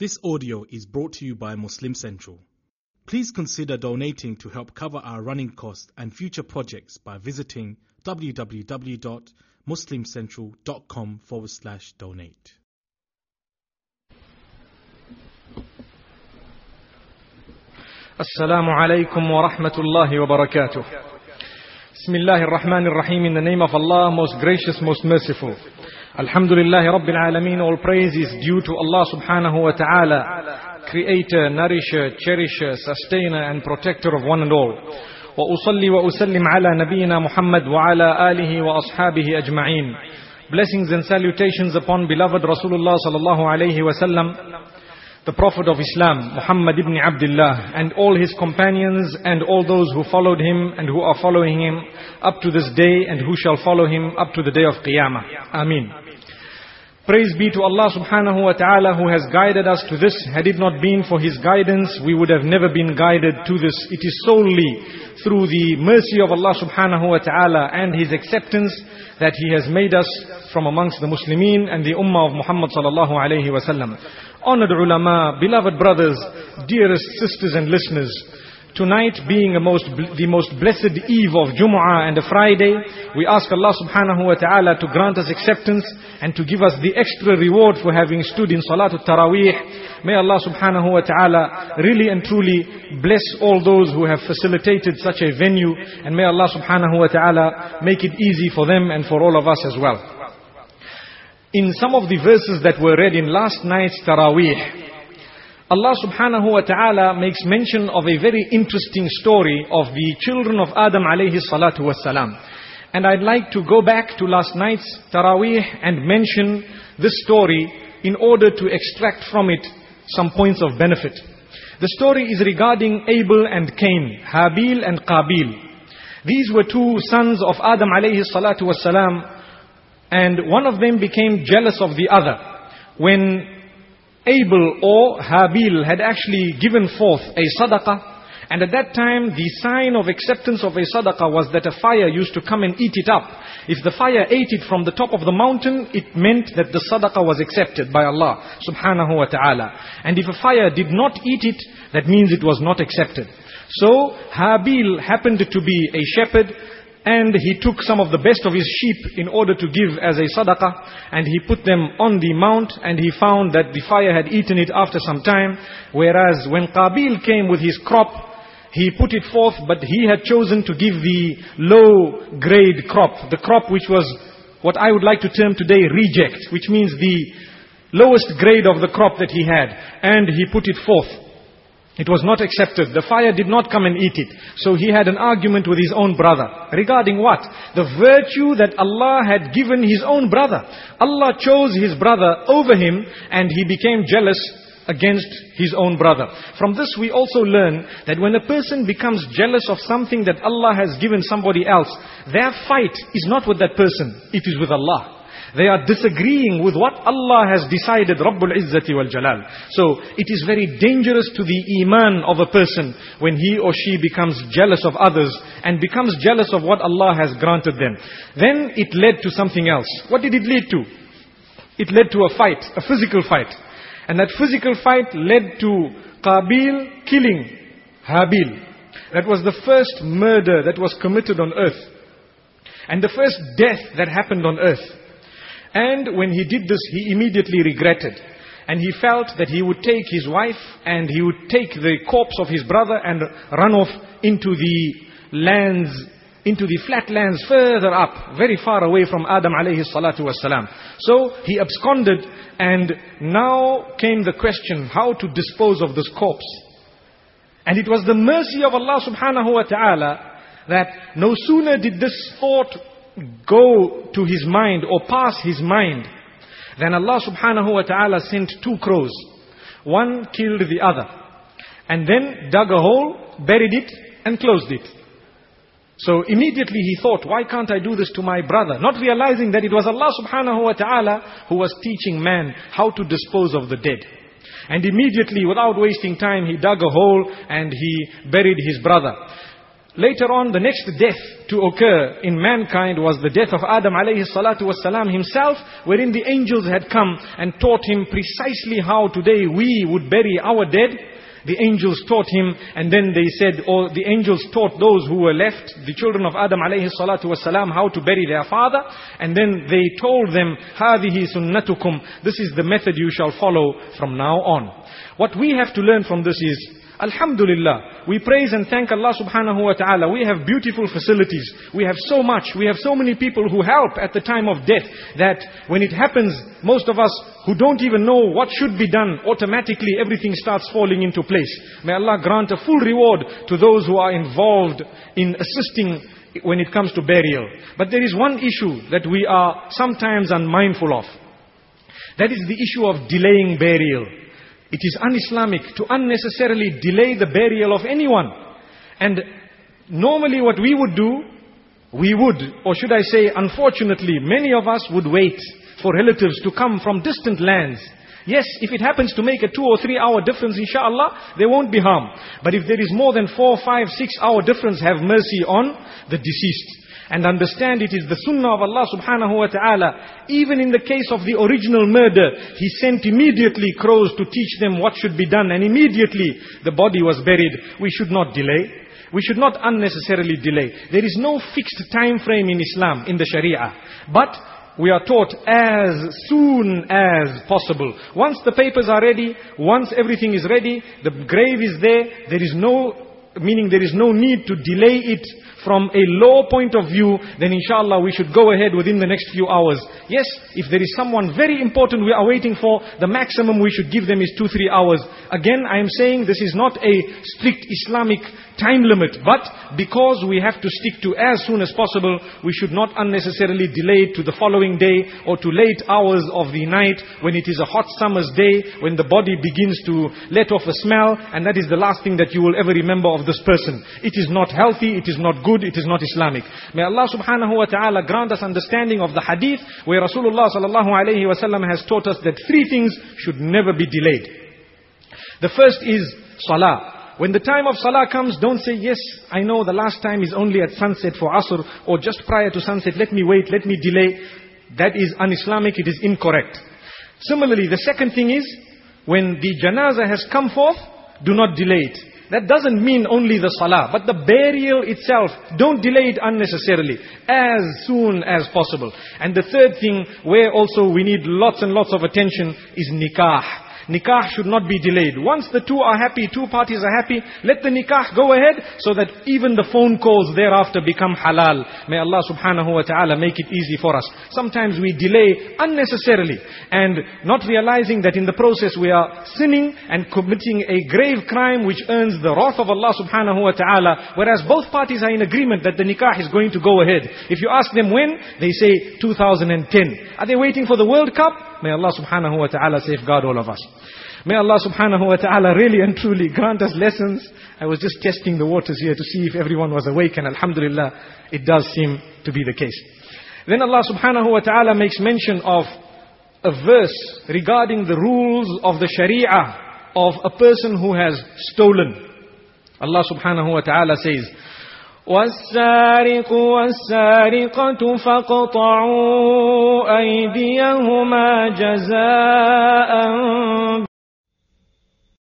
This audio is brought to you by Muslim Central. Please consider donating to help cover our running costs and future projects by visiting www.muslimcentral.com forward slash donate. Assalamu alaikum wa rahmatullahi wa barakatuh. Bismillahir Rahmanir Rahim in the name of Allah, most gracious, most merciful. Alhamdulillah Rabbil Alameen all praise is due to Allah subhanahu wa ta'ala creator, nourisher, cherisher, sustainer and protector of one and all. وأصلي وأسلم على نبينا محمد وعلى آله وأصحابه أجمعين. Blessings and salutations upon beloved Rasulullah sallallahu alayhi wa sallam the Prophet of Islam, Muhammad ibn Abdullah, and all his companions and all those who followed him and who are following him up to this day and who shall follow him up to the day of Qiyamah. Ameen. Praise be to Allah subhanahu wa ta'ala who has guided us to this. Had it not been for His guidance, we would have never been guided to this. It is solely through the mercy of Allah subhanahu wa ta'ala and His acceptance that He has made us from amongst the Muslimin and the Ummah of Muhammad sallallahu alayhi wa sallam. Honored ulama, beloved brothers, dearest sisters and listeners, Tonight being most, the most blessed eve of Jumu'ah and a Friday, we ask Allah subhanahu wa ta'ala to grant us acceptance and to give us the extra reward for having stood in Salatul Taraweeh. May Allah subhanahu wa ta'ala really and truly bless all those who have facilitated such a venue and may Allah subhanahu wa ta'ala make it easy for them and for all of us as well. In some of the verses that were read in last night's Taraweeh, Allah subhanahu wa ta'ala makes mention of a very interesting story of the children of Adam alayhi salatu wasalam. And I'd like to go back to last night's Taraweeh and mention this story in order to extract from it some points of benefit. The story is regarding Abel and Cain, Habil and Qabil. These were two sons of Adam alayhi salatu wasalam and one of them became jealous of the other. When Abel or Habil had actually given forth a sadaqah. And at that time, the sign of acceptance of a sadaqah was that a fire used to come and eat it up. If the fire ate it from the top of the mountain, it meant that the sadaqah was accepted by Allah subhanahu wa ta'ala. And if a fire did not eat it, that means it was not accepted. So, Habil happened to be a shepherd and he took some of the best of his sheep in order to give as a sadaqah and he put them on the mount and he found that the fire had eaten it after some time. Whereas when Qabil came with his crop he put it forth but he had chosen to give the low grade crop the crop which was what I would like to term today reject which means the lowest grade of the crop that he had. And he put it forth it was not accepted. The fire did not come and eat it. So he had an argument with his own brother. Regarding what? The virtue that Allah had given his own brother. Allah chose his brother over him and he became jealous against his own brother. From this we also learn that when a person becomes jealous of something that Allah has given somebody else, their fight is not with that person, it is with Allah. They are disagreeing with what Allah has decided, Rabbul Izzati wal Jalal. So, it is very dangerous to the iman of a person when he or she becomes jealous of others and becomes jealous of what Allah has granted them. Then it led to something else. What did it lead to? It led to a fight, a physical fight. And that physical fight led to Qabil killing Habil. That was the first murder that was committed on earth. And the first death that happened on earth. And when he did this, he immediately regretted. And he felt that he would take his wife and he would take the corpse of his brother and run off into the lands, into the flat lands further up, very far away from Adam alayhi salatu wasalam. So he absconded and now came the question, how to dispose of this corpse. And it was the mercy of Allah subhanahu wa ta'ala that no sooner did this thought go to his mind or pass his mind, then Allah subhanahu wa ta'ala sent two crows. One killed the other. And then dug a hole, buried it, and closed it. So immediately he thought, why can't I do this to my brother? Not realizing that it was Allah subhanahu wa ta'ala who was teaching man how to dispose of the dead. And immediately, without wasting time, he dug a hole and he buried his brother. Later on, the next death to occur in mankind was the death of Adam alayhi salatu wasalam himself, wherein the angels had come and taught him precisely how today we would bury our dead. The angels taught him, and then they said, or the angels taught those who were left, the children of Adam alayhi salatu wasalam, how to bury their father. And then they told them, هَذِهِ sunnatukum. This is the method you shall follow from now on. What we have to learn from this is, Alhamdulillah, we praise and thank Allah subhanahu wa ta'ala. We have beautiful facilities. We have so much. We have so many people who help at the time of death that when it happens, most of us who don't even know what should be done, automatically everything starts falling into place. May Allah grant a full reward to those who are involved in assisting when it comes to burial. But there is one issue that we are sometimes unmindful of. That is the issue of delaying burial. It is un-Islamic to unnecessarily delay the burial of anyone. And normally what we would do, we would, or should I say, unfortunately, many of us would wait for relatives to come from distant lands. Yes, if it happens to make a two or three hour difference, inshallah, there won't be harm. But if there is more than four, five, six hour difference, have mercy on the deceased and understand it is the sunnah of Allah subhanahu wa ta'ala. Even in the case of the original murder, He sent immediately crows to teach them what should be done and immediately the body was buried. We should not delay. We should not unnecessarily delay. There is no fixed time frame in Islam, in the Sharia. But we are taught as soon as possible. Once the papers are ready, once everything is ready, the grave is there, there is no, meaning there is no need to delay it from a low point of view, then inshallah we should go ahead within the next few hours. Yes, if there is someone very important we are waiting for, the maximum we should give them is two, three hours. Again, I am saying this is not a strict Islamic time limit. But because we have to stick to as soon as possible, we should not unnecessarily delay to the following day or to late hours of the night when it is a hot summer's day, when the body begins to let off a smell, and that is the last thing that you will ever remember of this person. It is not healthy, it is not good, it is not Islamic. May Allah subhanahu wa ta'ala grant us understanding of the hadith where Rasulullah sallallahu alayhi wa has taught us that three things should never be delayed. The first is salah. When the time of salah comes, don't say, yes, I know the last time is only at sunset for asr, or just prior to sunset, let me wait, let me delay. That is un-Islamic, it is incorrect. Similarly, the second thing is, when the janazah has come forth, do not delay it. That doesn't mean only the salah, but the burial itself, don't delay it unnecessarily, as soon as possible. And the third thing, where also we need lots and lots of attention, is nikah. Nikah should not be delayed. Once the two are happy, two parties are happy, let the nikah go ahead so that even the phone calls thereafter become halal. May Allah subhanahu wa ta'ala make it easy for us. Sometimes we delay unnecessarily and not realizing that in the process we are sinning and committing a grave crime which earns the wrath of Allah subhanahu wa ta'ala. Whereas both parties are in agreement that the nikah is going to go ahead. If you ask them when, they say 2010. Are they waiting for the World Cup? May Allah subhanahu wa ta'ala safeguard all of us. May Allah subhanahu wa ta'ala really and truly grant us lessons. I was just testing the waters here to see if everyone was awake and alhamdulillah, it does seem to be the case. Then Allah subhanahu wa ta'ala makes mention of a verse regarding the rules of the sharia of a person who has stolen. Allah subhanahu wa ta'ala says, والسارق والسارقة فاقطعوا أيديهما جزاء